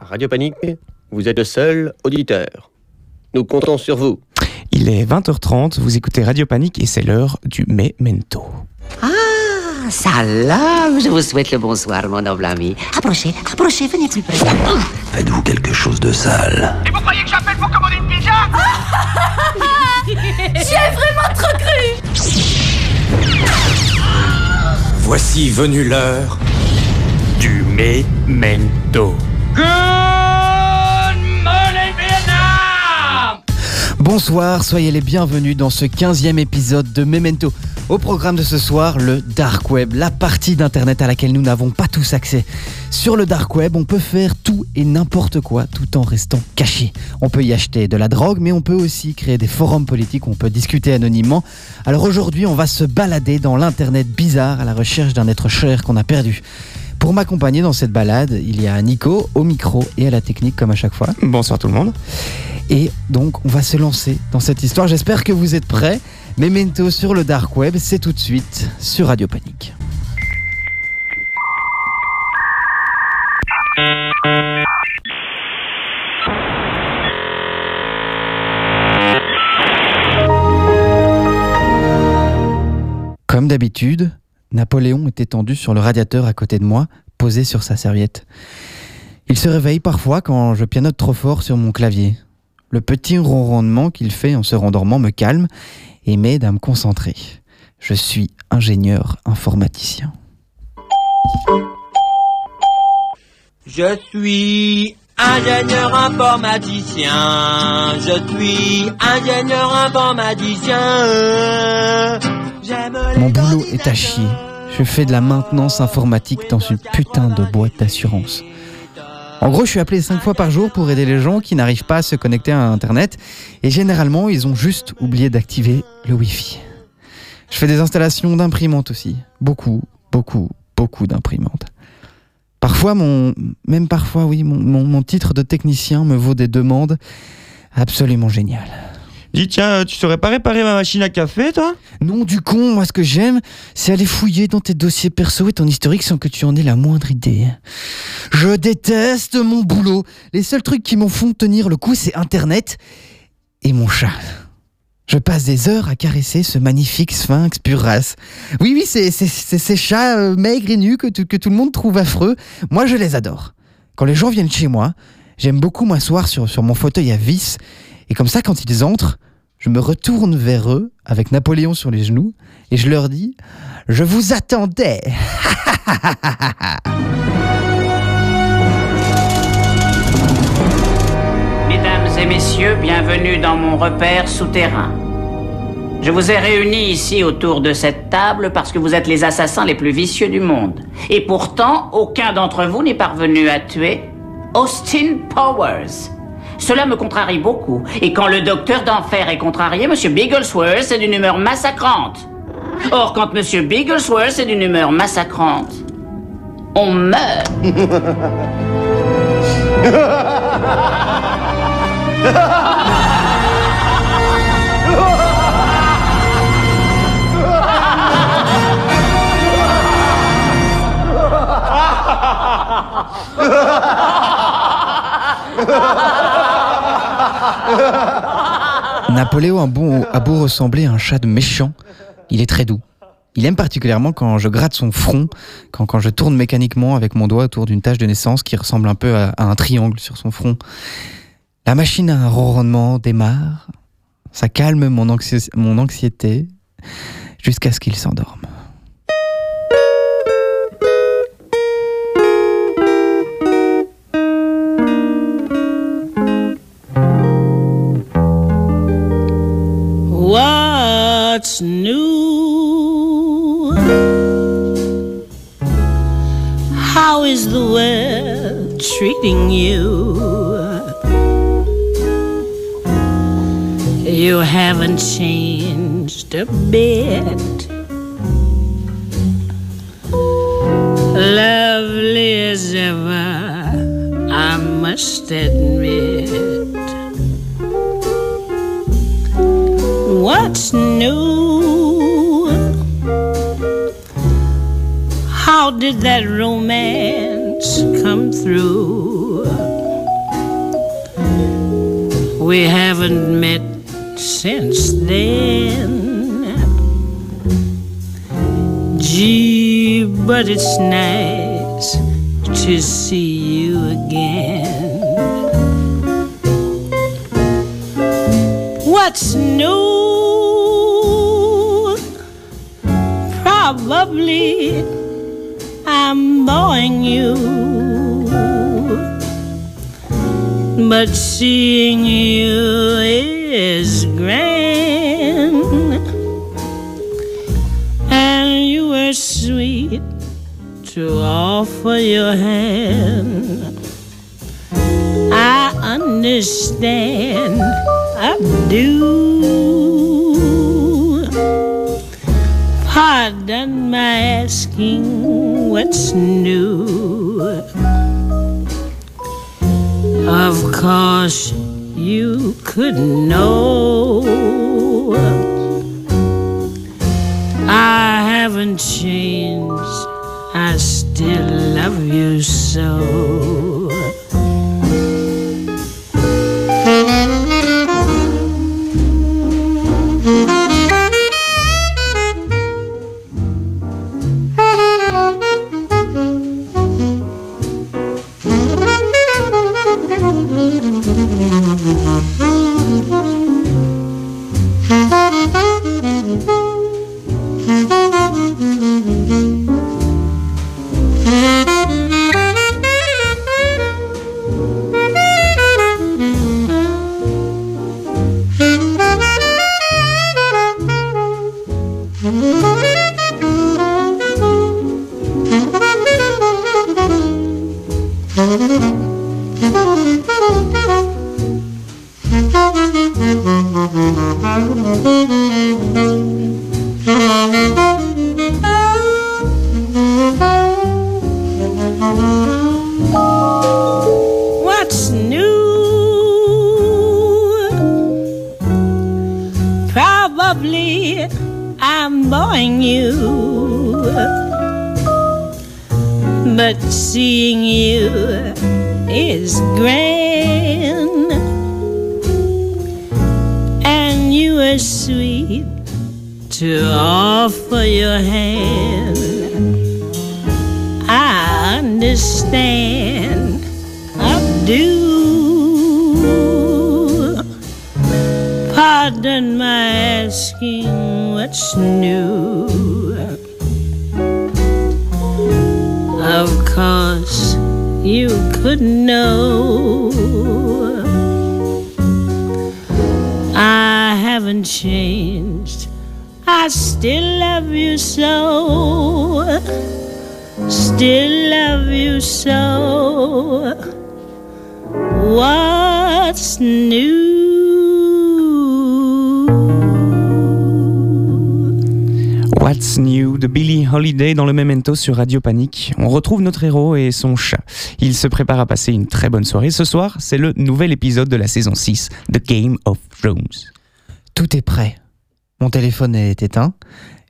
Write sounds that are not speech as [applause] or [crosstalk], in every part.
Radio Panique, vous êtes le seul auditeur. Nous comptons sur vous. Il est 20h30, vous écoutez Radio Panique et c'est l'heure du Memento. Ah, salam Je vous souhaite le bonsoir, mon noble ami. Approchez, approchez, venez plus près. Faites-vous quelque chose de sale Et vous croyez que j'appelle pour commander une pizza? J'y ai vraiment trop cru Voici venue l'heure Du Memento. Good morning, Vietnam Bonsoir, soyez les bienvenus dans ce 15e épisode de Memento. Au programme de ce soir, le Dark Web, la partie d'Internet à laquelle nous n'avons pas tous accès. Sur le Dark Web, on peut faire tout et n'importe quoi tout en restant caché. On peut y acheter de la drogue, mais on peut aussi créer des forums politiques où on peut discuter anonymement. Alors aujourd'hui, on va se balader dans l'Internet bizarre à la recherche d'un être cher qu'on a perdu. Pour m'accompagner dans cette balade, il y a Nico au micro et à la technique comme à chaque fois. Bonsoir tout le monde. Et donc, on va se lancer dans cette histoire. J'espère que vous êtes prêts. Memento sur le Dark Web, c'est tout de suite sur Radio Panique. Comme d'habitude, Napoléon est étendu sur le radiateur à côté de moi, posé sur sa serviette. Il se réveille parfois quand je pianote trop fort sur mon clavier. Le petit ronronnement qu'il fait en se rendormant me calme et m'aide à me concentrer. Je suis ingénieur informaticien. Je suis ingénieur informaticien. Je suis ingénieur informaticien. Mon boulot est à chier. Je fais de la maintenance informatique dans une putain de boîte d'assurance. En gros, je suis appelé 5 fois par jour pour aider les gens qui n'arrivent pas à se connecter à Internet et généralement, ils ont juste oublié d'activer le Wi-Fi. Je fais des installations d'imprimantes aussi. Beaucoup, beaucoup, beaucoup d'imprimantes. Parfois, mon, même parfois, oui, mon, mon- mon titre de technicien me vaut des demandes absolument géniales. Dis tiens, euh, tu saurais pas réparer ma machine à café, toi? Non, du con, moi ce que j'aime, c'est aller fouiller dans tes dossiers perso et ton historique sans que tu en aies la moindre idée. Je déteste mon boulot. Les seuls trucs qui m'en font tenir le coup, c'est Internet et mon chat. Je passe des heures à caresser ce magnifique sphinx pure race. Oui, oui, c'est ces chats euh, maigres et nus que, tout- que tout le monde trouve affreux. Moi, je les adore. Quand les gens viennent chez moi, j'aime beaucoup m'asseoir sur, sur mon fauteuil à vis. Et comme ça, quand ils entrent, je me retourne vers eux avec Napoléon sur les genoux et je leur dis Je vous attendais [laughs] et messieurs, bienvenue dans mon repère souterrain. Je vous ai réunis ici autour de cette table parce que vous êtes les assassins les plus vicieux du monde. Et pourtant, aucun d'entre vous n'est parvenu à tuer Austin Powers. Cela me contrarie beaucoup. Et quand le docteur d'enfer est contrarié, Monsieur Bigglesworth est d'une humeur massacrante. Or, quand Monsieur Bigglesworth est d'une humeur massacrante, on meurt. [laughs] Napoléon a beau, ressembler à un chat de méchant, il est très doux. Il aime particulièrement quand je gratte son front, quand, quand je tourne mécaniquement avec mon doigt autour d'une tache de naissance qui ressemble un peu à un triangle sur son front. La machine à un ronronnement démarre, ça calme mon, anxi- mon anxiété jusqu'à ce qu'il s'endorme. What's new? How is the world treating you? You haven't changed a bit. Lovely as ever, I must admit. What's new? How did that romance come through? We haven't met since then. Gee, but it's nice to see you again. What's new? Probably I'm boring you. But seeing you is grand. And you were sweet to offer your hand. I understand, I do. Pardon my asking what's new. Of course, you could know. I haven't changed, I still love you so. I do. Pardon my asking what's new. Of course, you could know. I haven't changed. I still love you so. Still love you so. What's new? What's New de Billie Holiday dans le Memento sur Radio Panique. On retrouve notre héros et son chat. Il se prépare à passer une très bonne soirée. Ce soir, c'est le nouvel épisode de la saison 6 de Game of Thrones. Tout est prêt. Mon téléphone est éteint.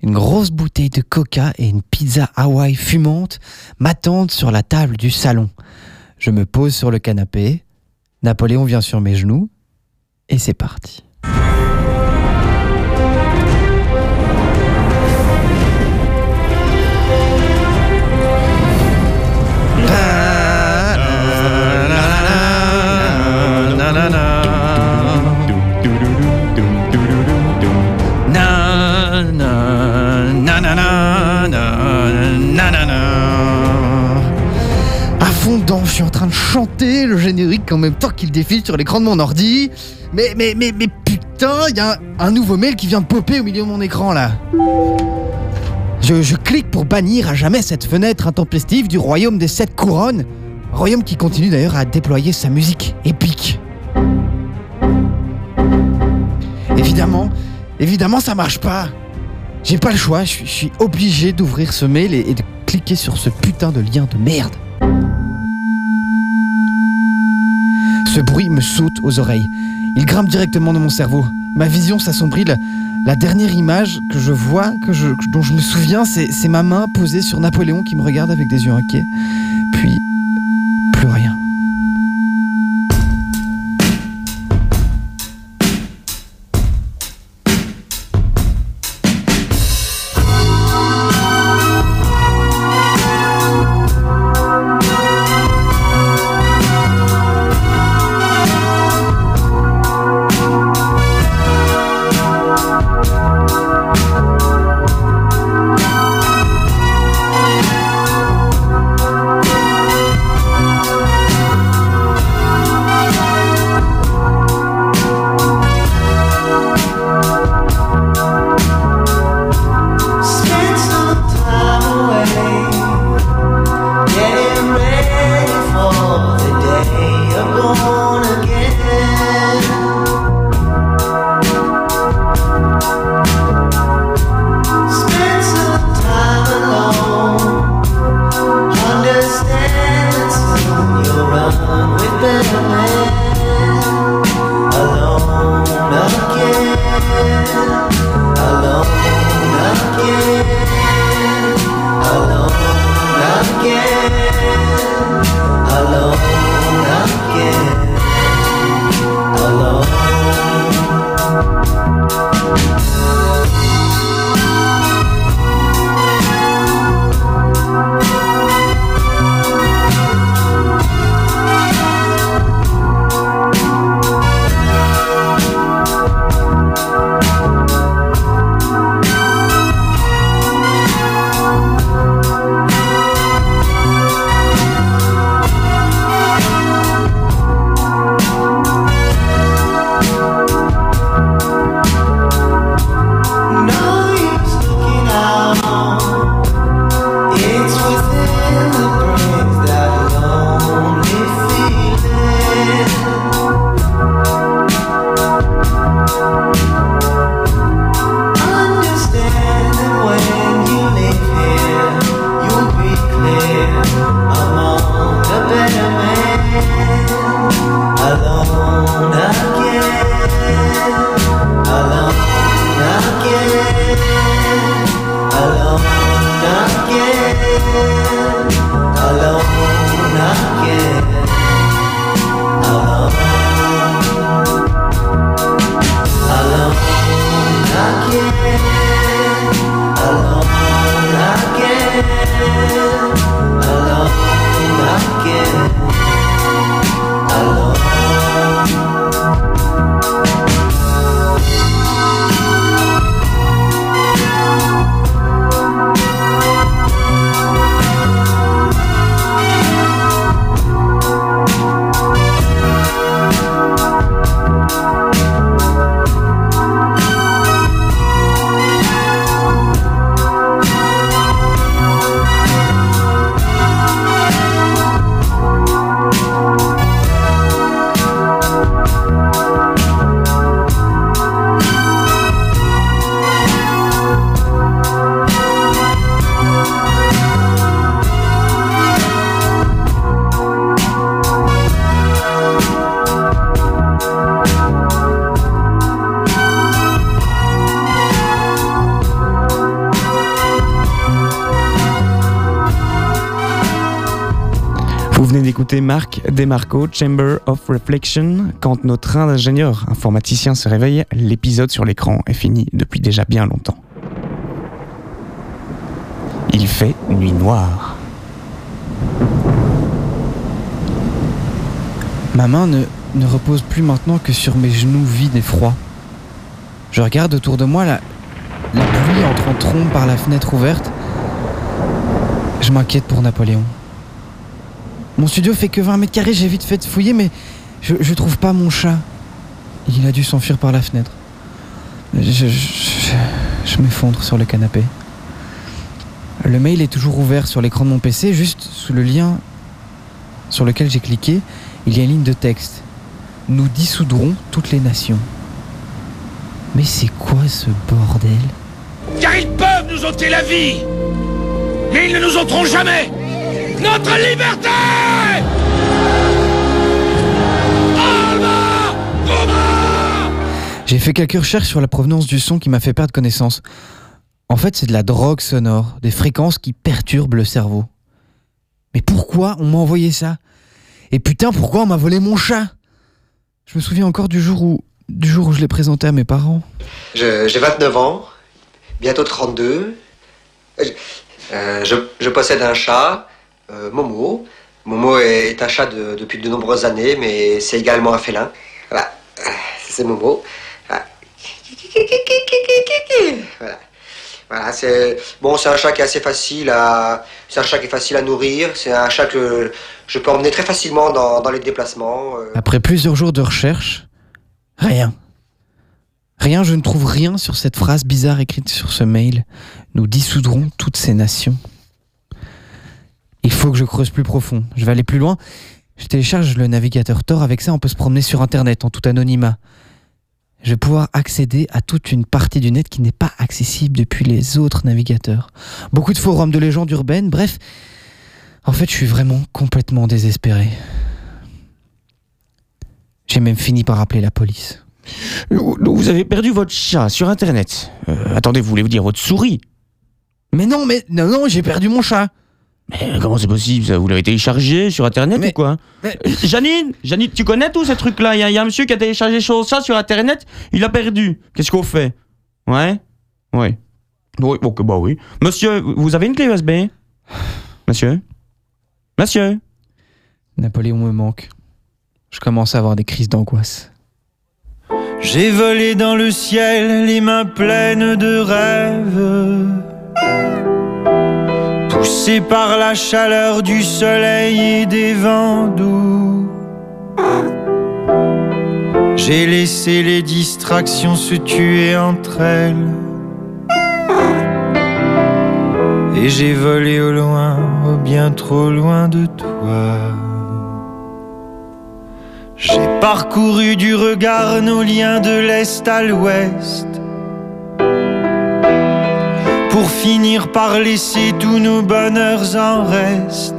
Une grosse bouteille de coca et une pizza Hawaï fumante m'attendent sur la table du salon. Je me pose sur le canapé. Napoléon vient sur mes genoux. Et c'est parti. Train de chanter le générique en même temps qu'il défile sur l'écran de mon ordi. Mais, mais, mais, mais putain, il y a un, nouveau mail qui vient de popper au milieu de mon écran là. Je, clique pour bannir à jamais cette fenêtre intempestive du royaume des sept couronnes. Royaume qui continue d'ailleurs à déployer sa musique épique. Évidemment, évidemment ça marche pas. J'ai pas le choix, je suis- obligé d'ouvrir ce mail et de cliquer sur ce putain de lien de merde. Ce bruit me saute aux oreilles. Il grimpe directement dans mon cerveau. Ma vision s'assombrit, la, dernière image que je vois, dont je me souviens, c'est ma main posée sur Napoléon qui me regarde avec des yeux inquiets. Puis, Marc Demarco, Chamber of Reflection. Quand notre ingénieur informaticien se réveille, l'épisode sur l'écran est fini depuis déjà bien longtemps. Il fait nuit noire. Ma main ne, ne repose plus maintenant que sur mes genoux vides et froids. Je regarde autour de moi la, la pluie entre en trombe par la fenêtre ouverte. Je m'inquiète pour Napoléon. Mon studio fait que 20 mètres carrés, j'ai vite fait de fouiller, mais je, trouve pas mon chat. Il a dû s'enfuir par la fenêtre. Je, je, je- je m'effondre sur le canapé. Le mail est toujours ouvert sur l'écran de mon PC, juste sous le lien sur lequel j'ai cliqué, il y a une ligne de texte. Nous dissoudrons toutes les nations. Mais c'est quoi ce bordel? Car ils peuvent nous ôter la vie Mais ils ne nous ôteront jamais Notre liberté J'ai fait quelques recherches sur la provenance du son qui m'a fait perdre connaissance. En fait, c'est de la drogue sonore, des fréquences qui perturbent le cerveau. Mais pourquoi on m'a envoyé ça? Et putain, pourquoi on m'a volé mon chat? Je me souviens encore du jour où, du jour où je l'ai présenté à mes parents. J'ai 29 ans, bientôt 32. Euh, je- euh, je, je possède un chat, Momo. Momo est un chat de- depuis de nombreuses années, mais c'est également un félin. Voilà, Euh, c'est Momo. Voilà. Voilà. C'est bon, c'est un chat qui est assez facile à, c'est un chat qui est facile à nourrir. C'est un chat que je peux emmener très facilement dans, dans les déplacements. euh. Après plusieurs jours de recherche, rien. Rien, je ne trouve rien sur cette phrase bizarre écrite sur ce mail. Nous dissoudrons toutes ces nations. Il faut que je creuse plus profond. Je vais aller plus loin. Je télécharge le navigateur Tor. Avec ça, on peut se promener sur Internet en tout anonymat. Je vais pouvoir accéder à toute une partie du net qui n'est pas accessible depuis les autres navigateurs. Beaucoup de forums de légendes urbaines. Bref, en fait, je suis vraiment complètement désespéré. J'ai même fini par appeler la police. Vous avez perdu votre chat sur Internet. Euh, attendez, vous voulez vous dire votre souris? Mais non, mais non, non, j'ai perdu mon chat. Mais comment c'est possible ça Vous l'avez téléchargé sur Internet ou quoi mais- Euh, Janine Janine, tu connais tous ces trucs-là Il y, a- il y a un monsieur qui a téléchargé chat sur Internet, il a perdu. Qu'est-ce qu'on fait? Ouais? Ouais. Oui, ok, bah oui. Monsieur, vous avez une clé USB Monsieur? Monsieur? Napoléon me manque. Je commence à avoir des crises d'angoisse. J'ai volé dans le ciel les mains pleines de rêves. Poussé par la chaleur du soleil et des vents doux. J'ai laissé les distractions se tuer entre elles. Et j'ai volé au loin, bien trop loin de toi. J'ai parcouru du regard nos liens de l'Est à l'Ouest Pour finir par laisser tous nos bonheurs en reste.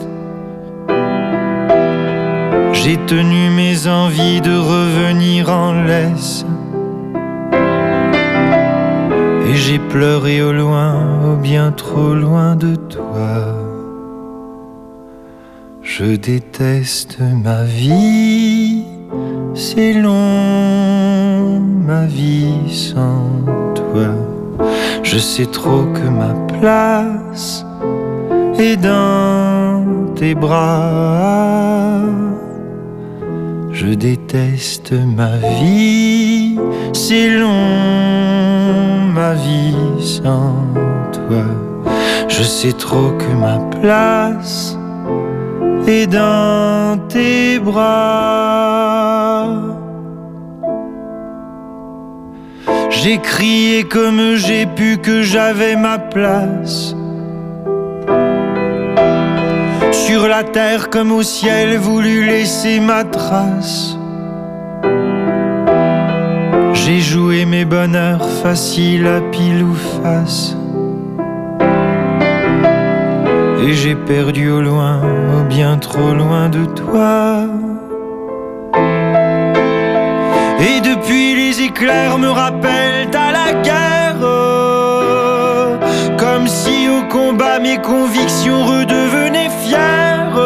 J'ai tenu mes envies de revenir en laisse. Et j'ai pleuré au loin, au bien trop loin de toi. Je déteste ma vie, c'est long ma vie sans toi. Je sais trop que ma place est dans tes bras. Je déteste ma vie, c'est long ma vie sans toi. Je sais trop que ma place et dans tes bras. J'ai crié comme j'ai pu que j'avais ma place. Sur la terre comme au ciel, voulu laisser ma trace. J'ai joué mes bonheurs faciles à pile ou face. Et j'ai perdu au loin, au bien trop loin de toi. Depuis les éclairs me rappellent à la guerre. Comme si au combat mes convictions redevenaient fières.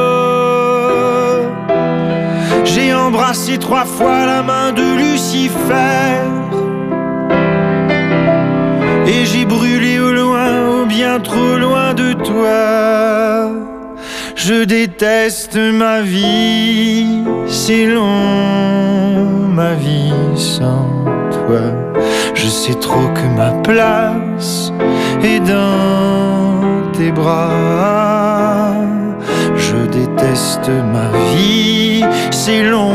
J'ai embrassé trois fois la main de Lucifer. Et j'ai brûlé au loin, au bien trop loin de toi. Je déteste ma vie, c'est long ma vie sans toi. Je sais trop que ma place est dans tes bras. Je déteste ma vie, c'est long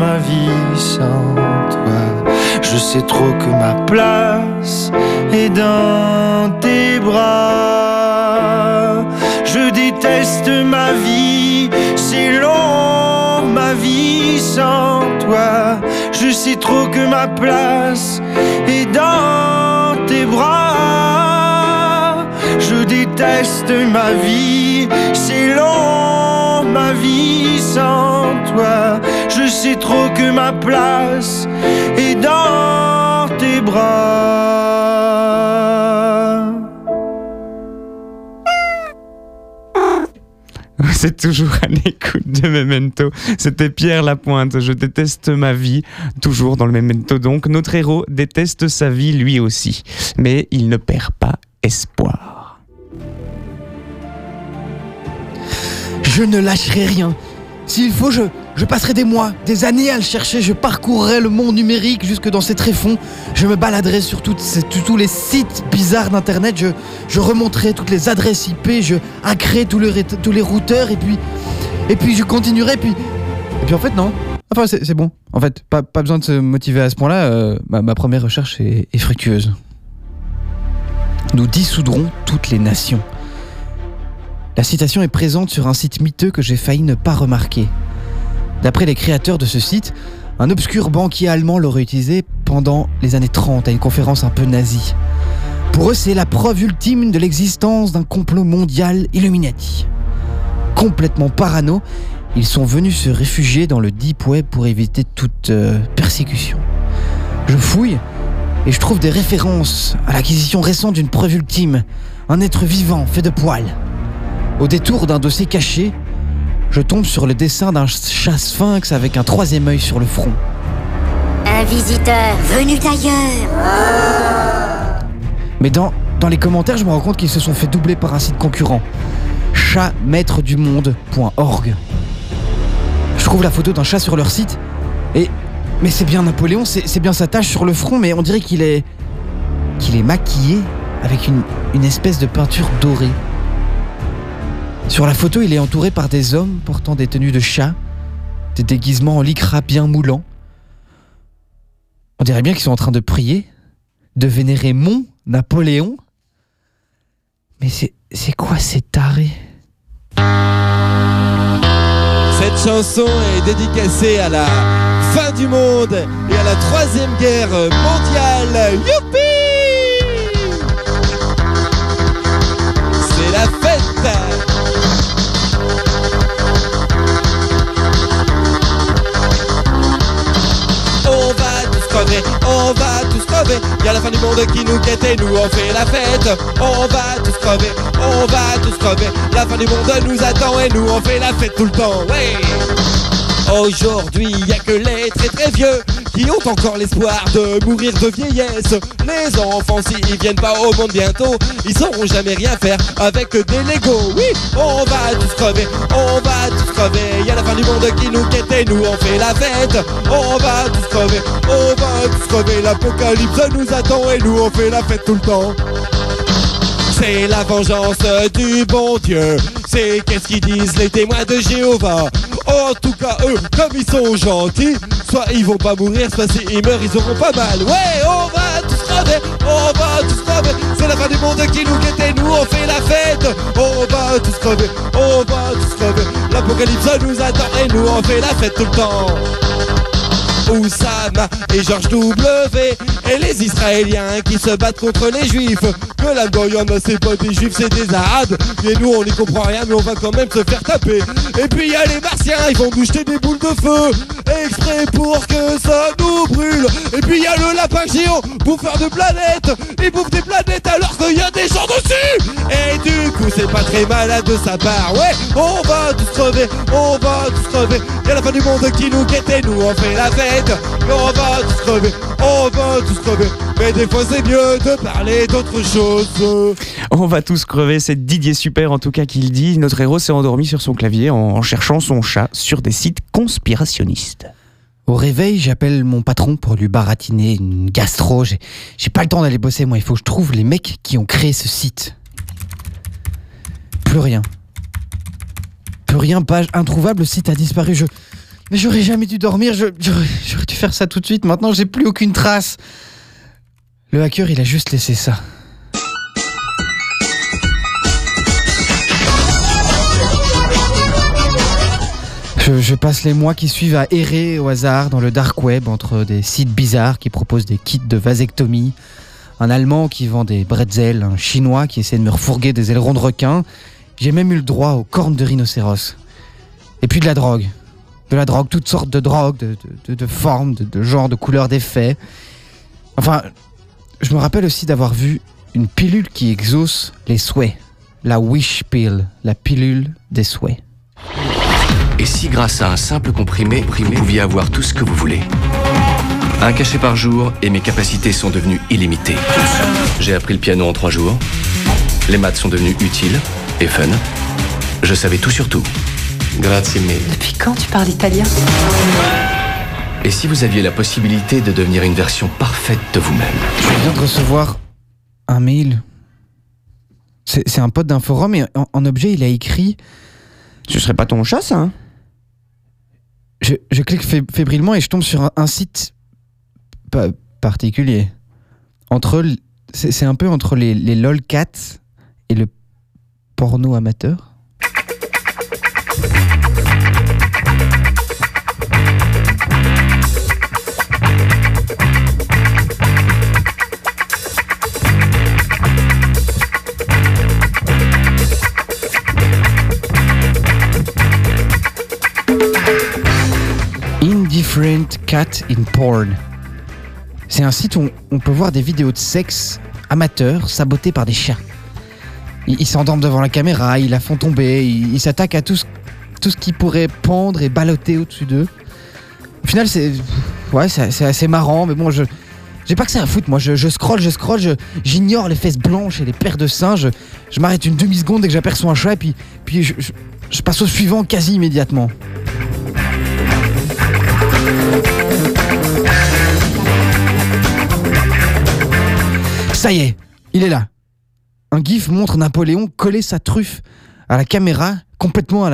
ma vie sans toi. Je sais trop que ma place est dans tes bras. Trop que ma place est dans tes bras. Je déteste ma vie, c'est long ma vie sans toi. Je je sais trop que ma place est dans tes bras. Vous êtes toujours à l'écoute de Memento. C'était Pierre Lapointe. Je déteste ma vie. Toujours dans le Memento donc. Notre héros déteste sa vie lui aussi. Mais il ne perd pas espoir. Je ne lâcherai rien. S'il faut, je, passerai des mois, des années à le chercher. Je parcourrai le monde numérique jusque dans ses tréfonds. Je me baladerai sur tous les sites bizarres d'Internet. Je, remonterai toutes les adresses IP. Je hackerai tous les, routeurs. Et puis, et puis je continuerai. Puis, et puis en fait, non. Enfin, c'est bon. En fait, pas, besoin de se motiver à ce point-là. euh, ma, première recherche est fructueuse. Nous dissoudrons toutes les nations. La citation est présente sur un site miteux que j'ai failli ne pas remarquer. D'après les créateurs de ce site, un obscur banquier allemand l'aurait utilisé pendant les années 30 à une conférence un peu nazie. Pour eux, c'est la preuve ultime de l'existence d'un complot mondial Illuminati. Complètement parano, ils sont venus se réfugier dans le deep web pour éviter toute euh, persécution. Je fouille et je trouve des références à l'acquisition récente d'une preuve ultime, un être vivant fait de poils. Au détour d'un dossier caché, je tombe sur le dessin d'un chat sphinx avec un troisième œil sur le front. Un visiteur venu d'ailleurs. Mais dans, dans les commentaires, je me rends compte qu'ils se sont fait doubler par un site concurrent. chatmaîtredumonde.org. Je trouve la photo d'un chat sur leur site et. Mais c'est bien Napoléon, c'est bien sa tache sur le front, mais on dirait qu'il est. qu'il est maquillé avec une, une espèce de peinture dorée. Sur la photo, il est entouré par des hommes portant des tenues de chat, des déguisements en lycra bien moulants. On dirait bien qu'ils sont en train de prier, de vénérer mon Napoléon. Mais c'est quoi ces tarés? Cette chanson est dédicacée à la fin du monde et à la troisième guerre mondiale. Youpi C'est la fête on va tous crever. Y'a la fin du monde qui nous guette et nous on fait la fête. On va tous crever, on va tous crever. La fin du monde nous attend et nous on fait la fête tout le temps. Ouais. Aujourd'hui, y a que les très très vieux qui ont encore l'espoir de mourir de vieillesse. Les enfants, s'ils viennent pas au monde bientôt, ils sauront jamais rien faire avec des Legos. Oui, on va tous crever, on va tous crever. Y a la fin du monde qui nous guette et nous on fait la fête. On va tous crever, on va tous crever. L'apocalypse nous attend et nous on fait la fête tout le temps. C'est la vengeance du bon Dieu. C'est qu'est-ce qu'ils disent les témoins de Jéhovah. En tout cas, eux, comme ils sont gentils, soit ils vont pas mourir, soit s'ils meurent, ils auront pas mal. Ouais, on va tous crever, on va tous crever. C'est la fin du monde qui nous guette et nous on fait la fête. On va tous crever, on va tous crever. L'apocalypse nous attend et nous on fait la fête tout le temps. Oussama et George W et les Israéliens qui se battent contre les Juifs. Que la Goyonne c'est pas des Juifs, c'est des Arabes. Et nous on n'y comprend rien, mais on va quand même se faire taper. Et puis il y a les Martiens, ils vont nous jeter des boules de feu exprès pour que ça nous brûle. Et puis il y a le lapin géant, bouffeur de planètes. Il bouffe des planètes alors qu'il y a des gens dessus. Et du coup c'est pas très malade de sa part. Ouais, on va tous crever, on va tous crever. Il y a la fin du monde qui nous guette et nous on fait la fête. Mais on va tous crever, on va tous crever. Mais des fois c'est mieux de parler d'autre chose. On va tous crever, c'est Didier Super en tout cas qui le dit. Notre héros s'est endormi sur son clavier en, cherchant son chat sur des sites conspirationnistes. Au réveil, j'appelle mon patron pour lui baratiner une gastro. J'ai j'ai pas le temps d'aller bosser, moi. Il faut que je trouve les mecs qui ont créé ce site. Plus rien. Plus rien, page introuvable, le site a disparu. Je. Mais j'aurais jamais dû dormir, j'aurais dû faire ça tout de suite. Maintenant, j'ai plus aucune trace. Le hacker, il a juste laissé ça. Je, je passe les mois qui suivent à errer au hasard dans le dark web entre des sites bizarres qui proposent des kits de vasectomie, un Allemand qui vend des bretzels, un Chinois qui essaie de me refourguer des ailerons de requin. J'ai même eu le droit aux cornes de rhinocéros. Et puis de la drogue. De la drogue, toutes sortes de drogues, de, formes, de, genres, de couleurs, d'effets. Enfin, je me rappelle aussi d'avoir vu une pilule qui exauce les souhaits. La wish pill, la pilule des souhaits. Et si grâce à un simple comprimé, vous pouviez avoir tout ce que vous voulez? Un cachet par jour et mes capacités sont devenues illimitées. J'ai appris le piano en trois jours. Les maths sont devenues utiles et fun. Je savais tout sur tout. Grazie mille. Depuis quand tu parles italien Et si vous aviez la possibilité de devenir une version parfaite de vous-même Je viens de recevoir un mail. C'est un pote d'un forum et en, en objet, il a écrit. Ce serait pas ton chat, ça hein je, je clique fé- fébrilement et je tombe sur un, un site pa- particulier. Entre, c'est un peu entre les, les lolcats et le porno amateur. Cat in Porn. C'est un site où on, peut voir des vidéos de sexe amateurs sabotés par des chiens. Ils s'endorment devant la caméra, ils la font tomber, ils s'attaquent à tout ce, tout ce qui pourrait pendre et balloter au-dessus d'eux. Au final, c'est ouais, c'est c'est assez marrant, mais bon, je j'ai pas que ça à foutre. Moi, je, je scroll, je scroll, je- j'ignore les fesses blanches et les paires de seins. Je, je m'arrête une demi seconde dès que j'aperçois un chat et puis puis je passe au suivant quasi immédiatement. Ça y est, il est là. Un gif montre Napoléon coller sa truffe à la caméra, complètement,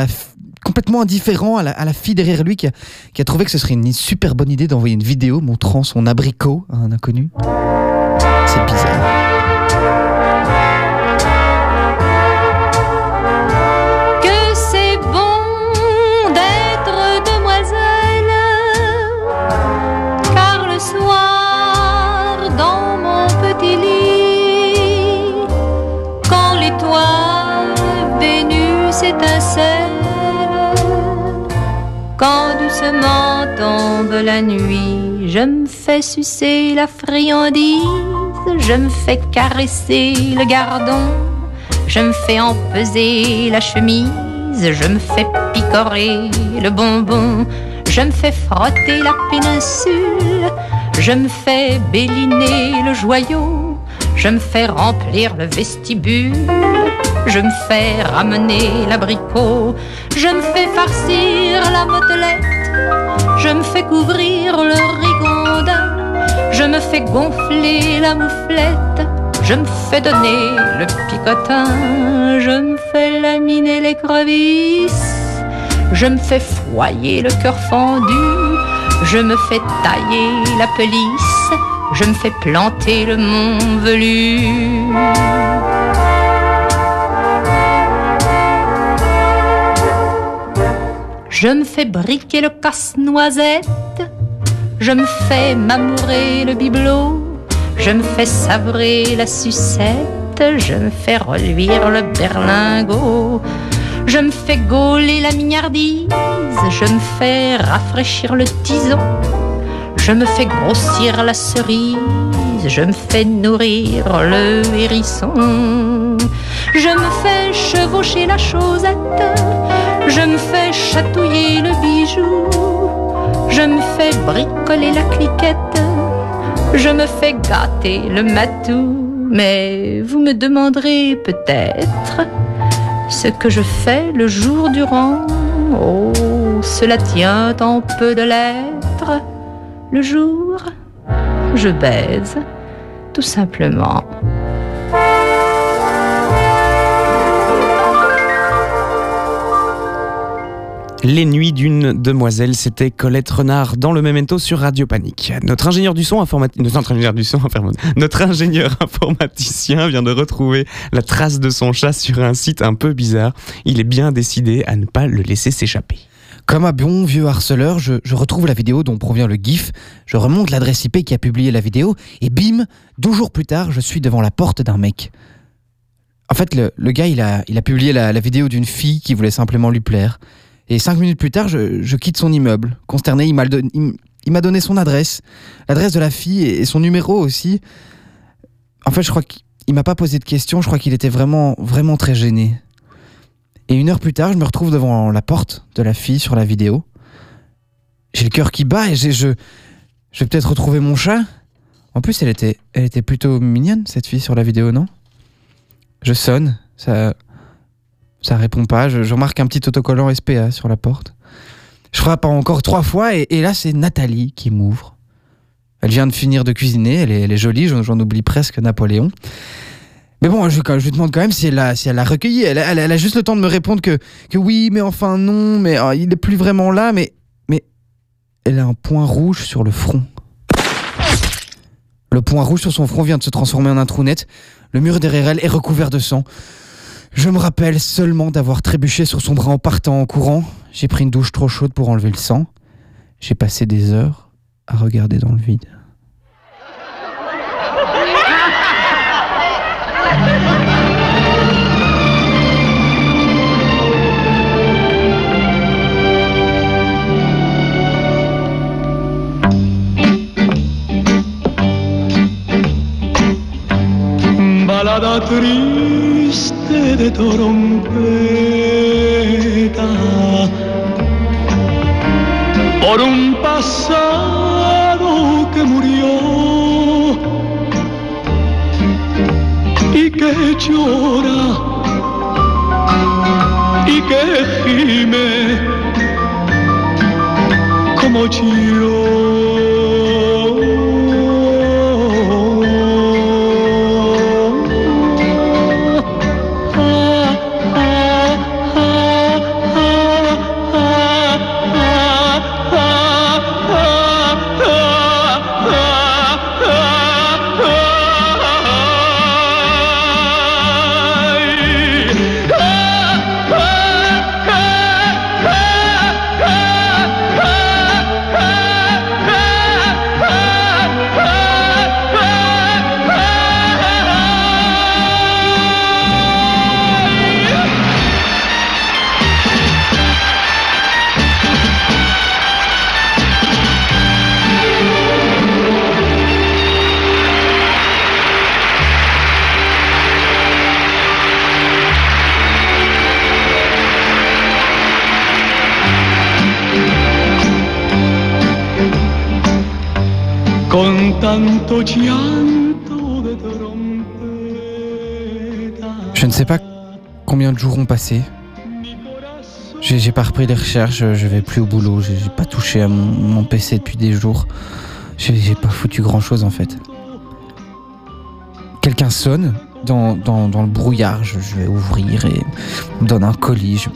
indifférent à la, fille derrière lui qui a trouvé que ce serait une super bonne idée d'envoyer une vidéo montrant son abricot à un inconnu. C'est bizarre. Quand doucement tombe la nuit, je me fais sucer la friandise, je me fais caresser le gardon. Je me fais empeser la chemise, je me fais picorer le bonbon, je me fais frotter la péninsule, je me fais béliner le joyau, je me fais remplir le vestibule, je me fais ramener l'abricot, je me fais farcir la motelette, je me fais couvrir le rigondin, je me fais gonfler la mouflette. Je me fais donner le picotin, je me fais laminer l'écrevisse, je me fais foyer le cœur fendu, je me fais tailler la pelisse, je me fais planter le mont velu. Je me fais briquer le casse-noisette, je me fais m'amourer le bibelot, je me fais savrer la sucette, je me fais reluire le berlingot, je me fais gauler la mignardise, je me fais rafraîchir le tison, je me fais grossir la cerise, je me fais nourrir le hérisson, je me fais chevaucher la chaussette, je me fais chatouiller le bijou, je me fais bricoler la cliquette, je me fais gâter le matou. Mais vous me demanderez peut-être ce que je fais le jour durant. Oh, cela tient en peu de lettres. Le jour, je baise, tout simplement. Les nuits d'une demoiselle, c'était Colette Renard dans le Memento sur Radio Panique. Notre ingénieur du son informati- notre ingénieur du son notre ingénieur informaticien vient de retrouver la trace de son chat sur un site un peu bizarre. Il est bien décidé à ne pas le laisser s'échapper. Comme un bon vieux harceleur, je, retrouve la vidéo dont provient le GIF, je remonte l'adresse IP qui a publié la vidéo, et bim, deux jours plus tard, je suis devant la porte d'un mec. En fait, le, gars, il a, il a publié la, vidéo d'une fille qui voulait simplement lui plaire. Et cinq minutes plus tard, je, quitte son immeuble. Consterné, il m'a donné son adresse, l'adresse de la fille et et son numéro aussi. En fait, je crois qu'il m'a pas posé de questions. Je crois qu'il était vraiment, vraiment très gêné. Et une heure plus tard, je me retrouve devant la porte de la fille sur la vidéo. J'ai le cœur qui bat et je, je vais peut-être retrouver mon chat. En plus, elle était, elle était plutôt mignonne, cette fille sur la vidéo, non? Je sonne, ça, ça répond pas. Je, remarque un petit autocollant SPA sur la porte. Je frappe encore trois fois et, là, c'est Nathalie qui m'ouvre. Elle vient de finir de cuisiner, elle est, elle est jolie, j'en oublie presque Napoléon. Mais bon, je, je demande quand même si elle l'a si elle l'a recueilli. Elle, elle- a juste le temps de me répondre que, oui, mais enfin non, mais euh, il est plus vraiment là, mais, mais elle a un point rouge sur le front. Le point rouge sur son front vient de se transformer en un trou net. Le mur derrière elle est recouvert de sang. Je me rappelle seulement d'avoir trébuché sur son bras en partant en courant. J'ai pris une douche trop chaude pour enlever le sang. J'ai passé des heures à regarder dans le vide. Balada triste de trompeta. Por un pasado que murió que llora y que gime como con Je ne sais pas combien de jours ont passé. J'ai pas repris les recherches, je vais plus au boulot, j'ai pas touché à mon, PC depuis des jours. J'ai pas foutu grand chose en fait. Quelqu'un sonne dans, dans- le brouillard, je, vais ouvrir et me donne un colis. Je,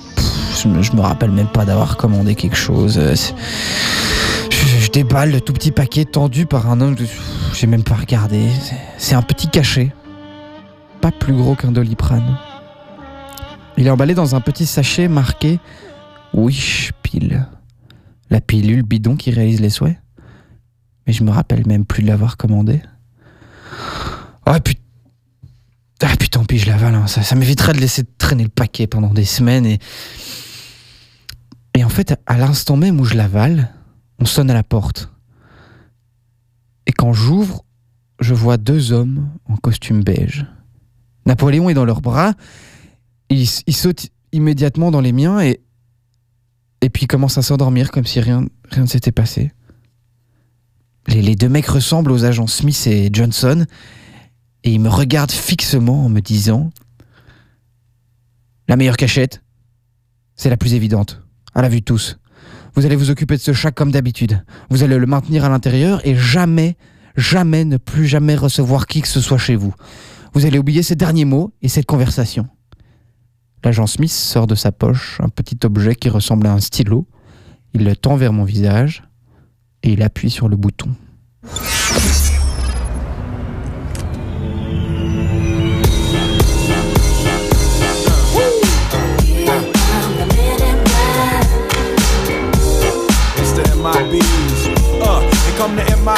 je me, je me rappelle même pas d'avoir commandé quelque chose. Déballe le tout petit paquet tendu par un homme. J'ai même pas regardé. C'est- un petit cachet. Pas plus gros qu'un doliprane. Il est emballé dans un petit sachet marqué Wish Pill. La pilule bidon qui réalise les souhaits. Mais je me rappelle même plus de l'avoir commandé. Ah putain. Ah putain, puis je l'avale. hein. Ça, ça m'éviterait de laisser traîner le paquet pendant des semaines. Et, et en fait, à l'instant même où je l'avale, on sonne à la porte. Et quand j'ouvre, je vois deux hommes en costume beige. Napoléon est dans leurs bras. Il, il saute immédiatement dans les miens et, et puis commence à s'endormir comme si rien, rien ne s'était passé. Les, les deux mecs ressemblent aux agents Smith et Johnson et ils me regardent fixement en me disant La meilleure cachette, c'est la plus évidente, à la vue de tous. Vous allez vous occuper de ce chat comme d'habitude. Vous allez le maintenir à l'intérieur et jamais, jamais, ne plus jamais recevoir qui que ce soit chez vous. Vous allez oublier ces derniers mots et cette conversation. L'agent Smith sort de sa poche un petit objet qui ressemble à un stylo. Il le tend vers mon visage et il appuie sur le bouton. bees. Uh, and come to MI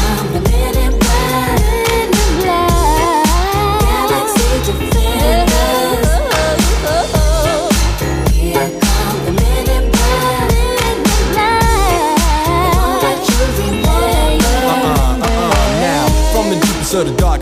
The deepest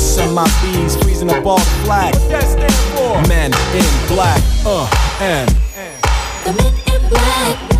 and my bees freezing up all the flag what that stand for men in black uh and The men in black.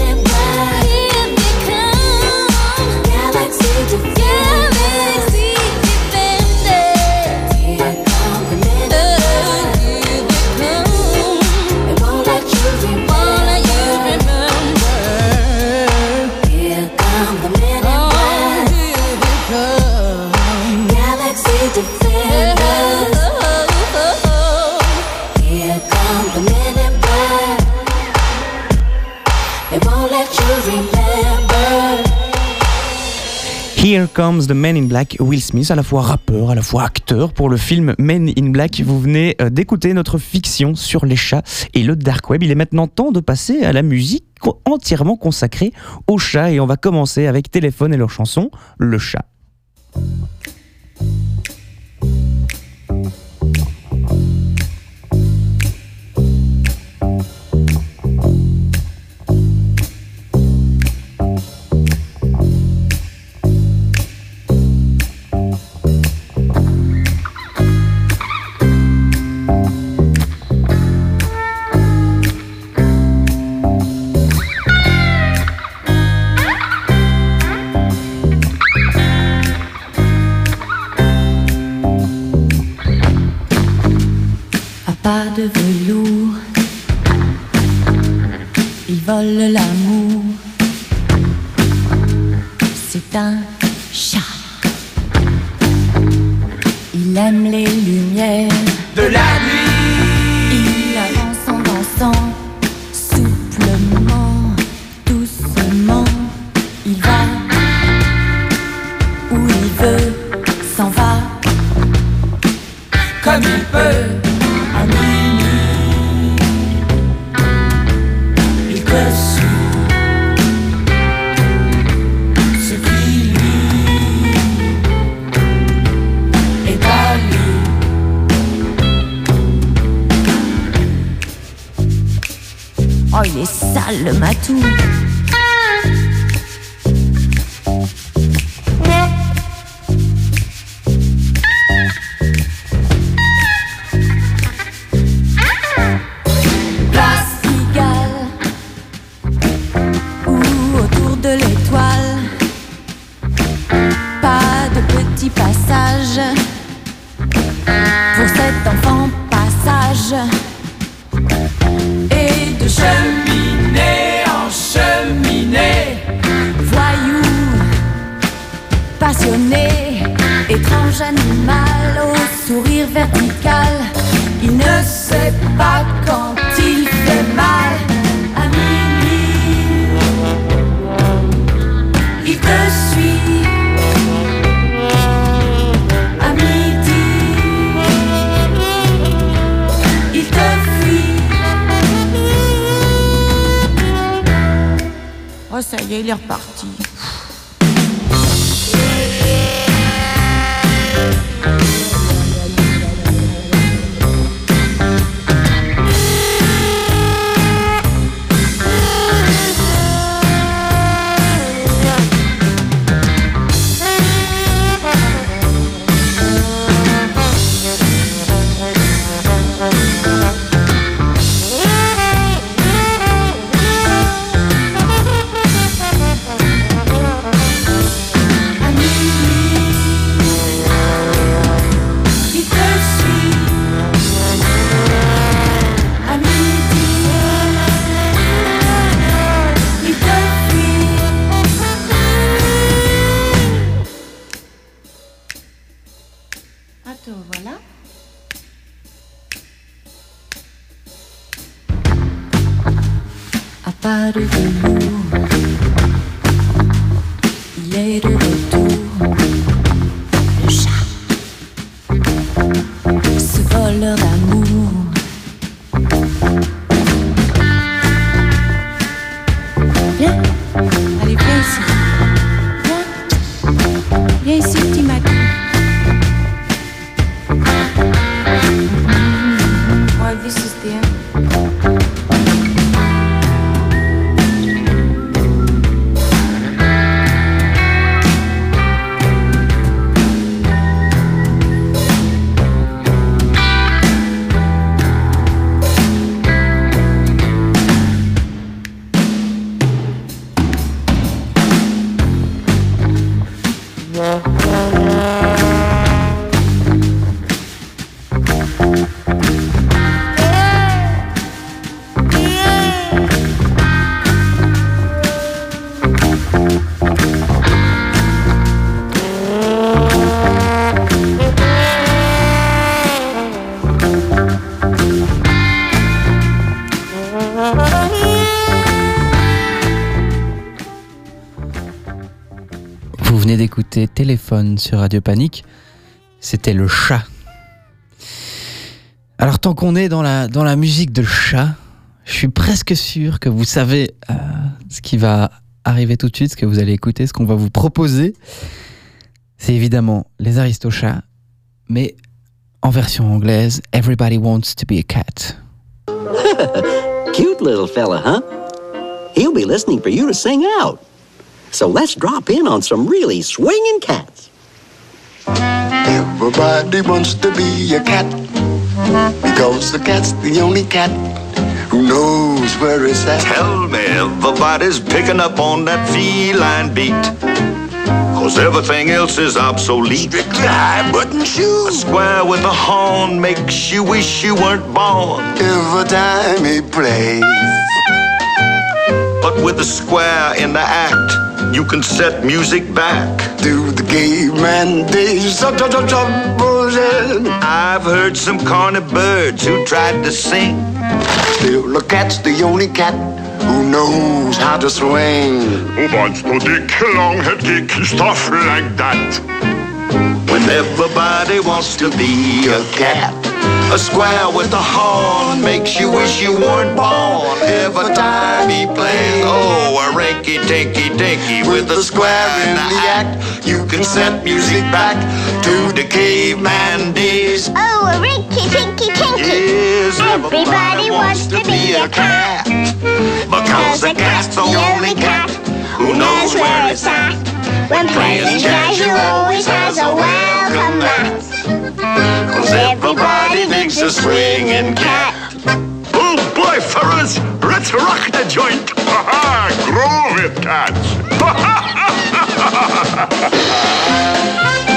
Here Comes the Man in Black, Will Smith, à la fois rappeur, à la fois acteur pour le film Men in Black. Vous venez euh, d'écouter notre fiction sur les chats et le dark web. Il est maintenant temps de passer à la musique entièrement consacrée aux chats et on va commencer avec Téléphone et leur chanson Le chat. Chat. Il aime les lumières De la nuit. Venez d'écouter Téléphone sur Radio Panique. C'était le chat. Alors tant qu'on est dans la, dans la musique de chat, je suis presque sûr que vous savez euh, ce qui va arriver tout de suite, ce que vous allez écouter, ce qu'on va vous proposer. C'est évidemment les Aristochats, mais en version anglaise, Everybody Wants to be a Cat. [laughs] Cute little fella, huh? He'll be listening for you to sing out. So let's drop in on some really swinging cats. Everybody wants to be a cat because the cat's the only cat who knows where it's at. Tell me, everybody's picking up on that feline beat. Cause everything else is obsolete. Strictly high button shoes. A square with a horn makes you wish you weren't born. Every time he plays, But with a square in the act, you can set music back. to the caveman days. So, so, so, so, bullshit. I've heard some corny birds who tried to sing. Still, the cat's the only cat who knows how to swing. Who wants to dick long head kick stuff like that? Everybody wants to be a cat. A square with a horn makes you wish you weren't born. Every time he plays, oh, a rinky tinky dinky with a square in the act. You can set music back to the caveman days. Oh, a rinky tinky tinky. Yes, Everybody wants to be a cat. Because a cat's the only cat who knows where it's at. When playing jazz, you always has a welcome mat. Cause everybody thinks a swinging cat. Oh boy, fellas, let's rock the joint. Ha ha, groove it, cats. Shanghai, Hong Kong, ik voel yang.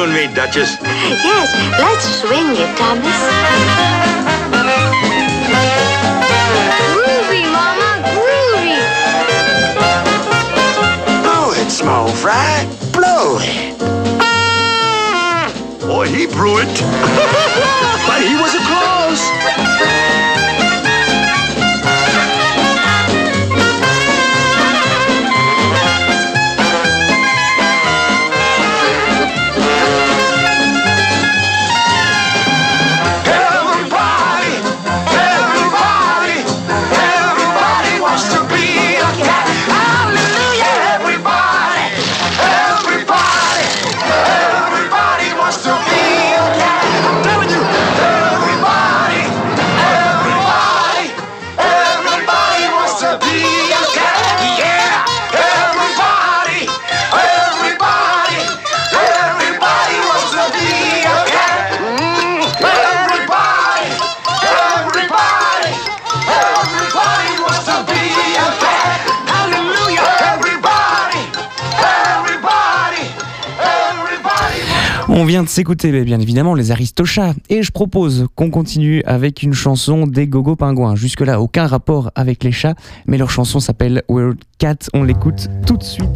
You and me, Duchess? Yes, let's swing it, Thomas. Groovy, Mama, groovy. Blow it, small fry. Blow it. Boy, he blew it. [laughs] But he was a close. Vient de s'écouter bien évidemment les Aristochats et je propose qu'on continue avec une chanson des Gogo Pingouins. Jusque-là, aucun rapport avec les chats, mais leur chanson s'appelle Weird Cat. On l'écoute tout de suite.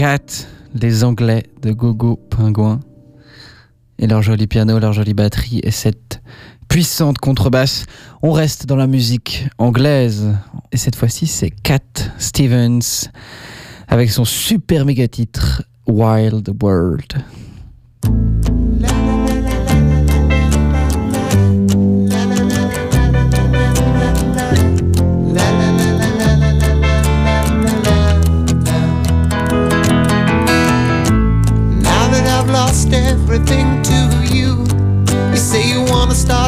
Cat, les Anglais de Gogo Pingouin. Et leur joli piano, leur jolie batterie et cette puissante contrebasse. On reste dans la musique anglaise. Et cette fois-ci, c'est Cat Stevens avec son super méga titre Wild World.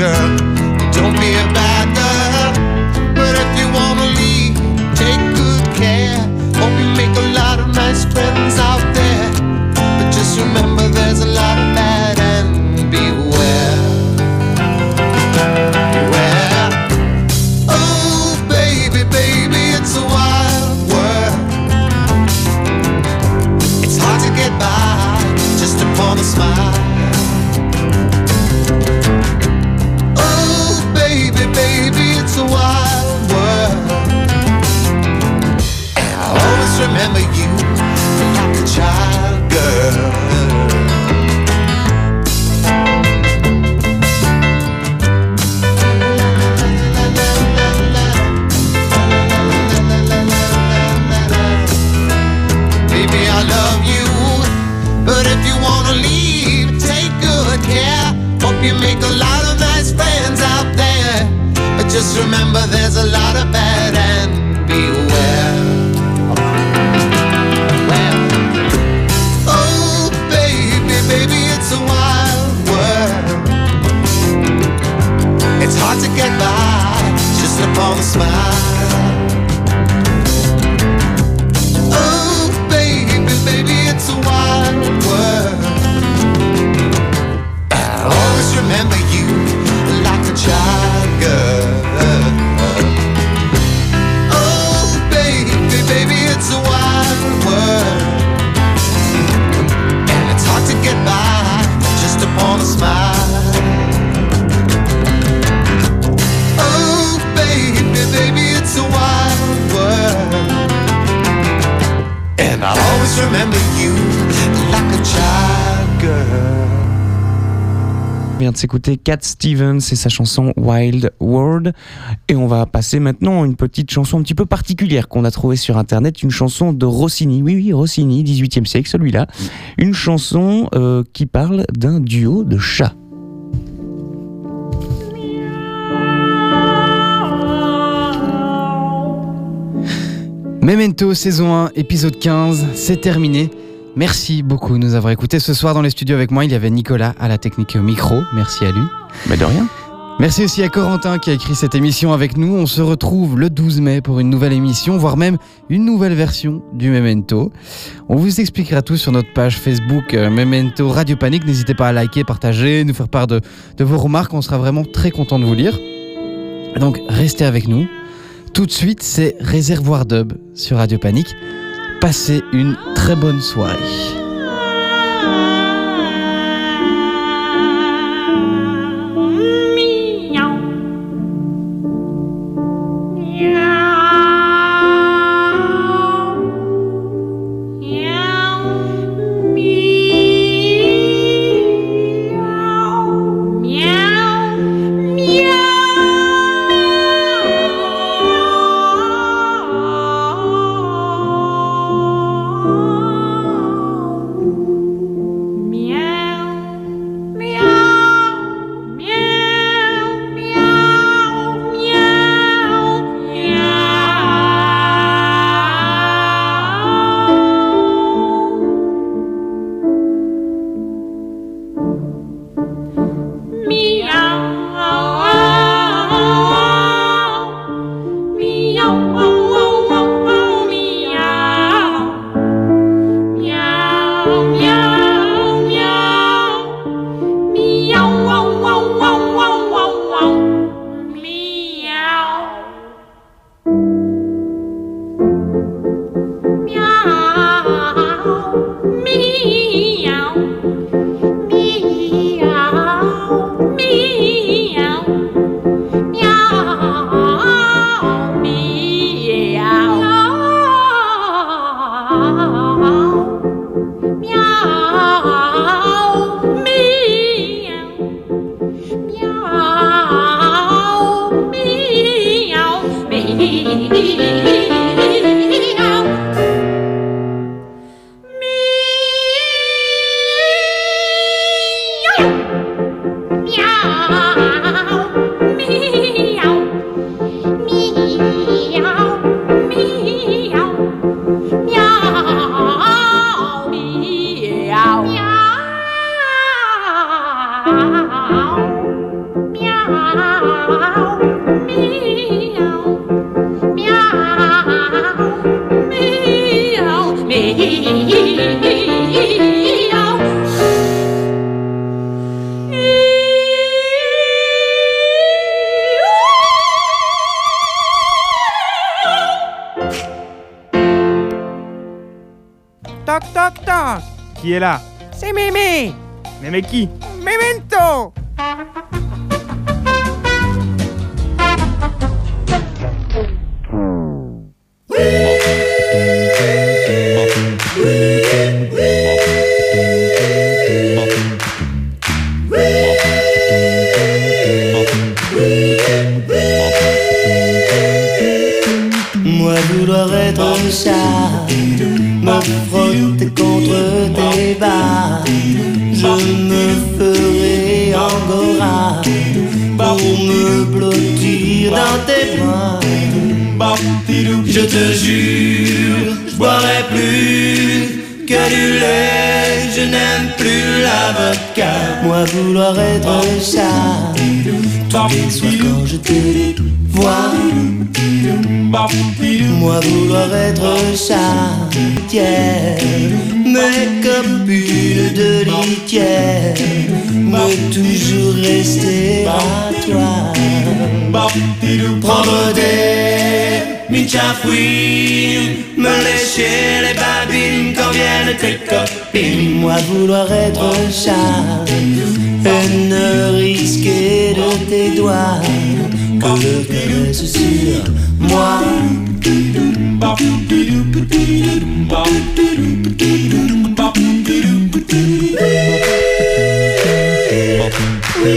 girl. S'écouter Cat Stevens et sa chanson Wild World. Et on va passer maintenant à une petite chanson un petit peu particulière qu'on a trouvée sur internet, une chanson de Rossini. Oui, oui, Rossini, 18e siècle, celui-là. Une chanson euh, qui parle d'un duo de chats. Memento saison 1, épisode 15, c'est terminé. Merci beaucoup de nous avoir écoutés. Ce soir dans les studios avec moi, il y avait Nicolas à la technique et au micro. Merci à lui. Mais de rien. Merci aussi à Corentin qui a écrit cette émission avec nous. On se retrouve le 12 mai pour une nouvelle émission, voire même une nouvelle version du Memento. On vous expliquera tout sur notre page Facebook euh, Memento Radio Panique. N'hésitez pas à liker, partager, nous faire part de, de vos remarques. On sera vraiment très content de vous lire. Donc restez avec nous. Tout de suite, c'est Réservoir Dub sur Radio Panique. Passez une très bonne soirée. Mais mes copines de litière, me toujours rester à toi. Prendre des minchafouines, me lécher les babines quand viennent tes copines. Moi vouloir être chat, et ne risquer de tes doigts que le caresse sur moi. Moi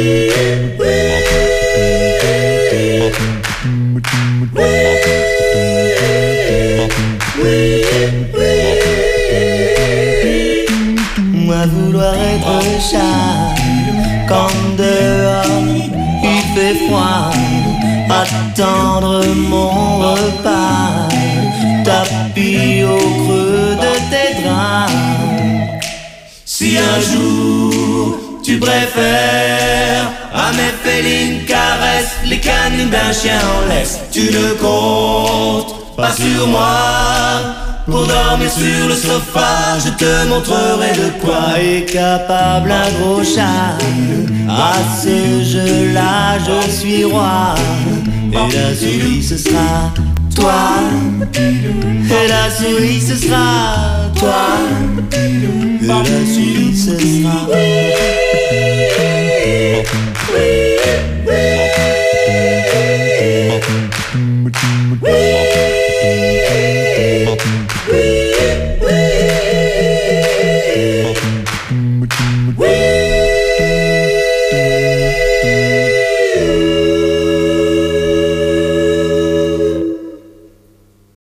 vouloir être un chat quand dehors il fait froid, attendre mon repas, tapis au creux de tes draps. Si un jour préfères à mes félines caresses les canines d'un chien en laisse, tu ne comptes pas sur moi. Pour dormir sur le sofa, je te montrerai de quoi est capable un gros chat. À ce jeu-là, je suis roi. Et la souris, ce sera toi. Et la souris, ce sera toi. Et la souris, ce sera. Whee!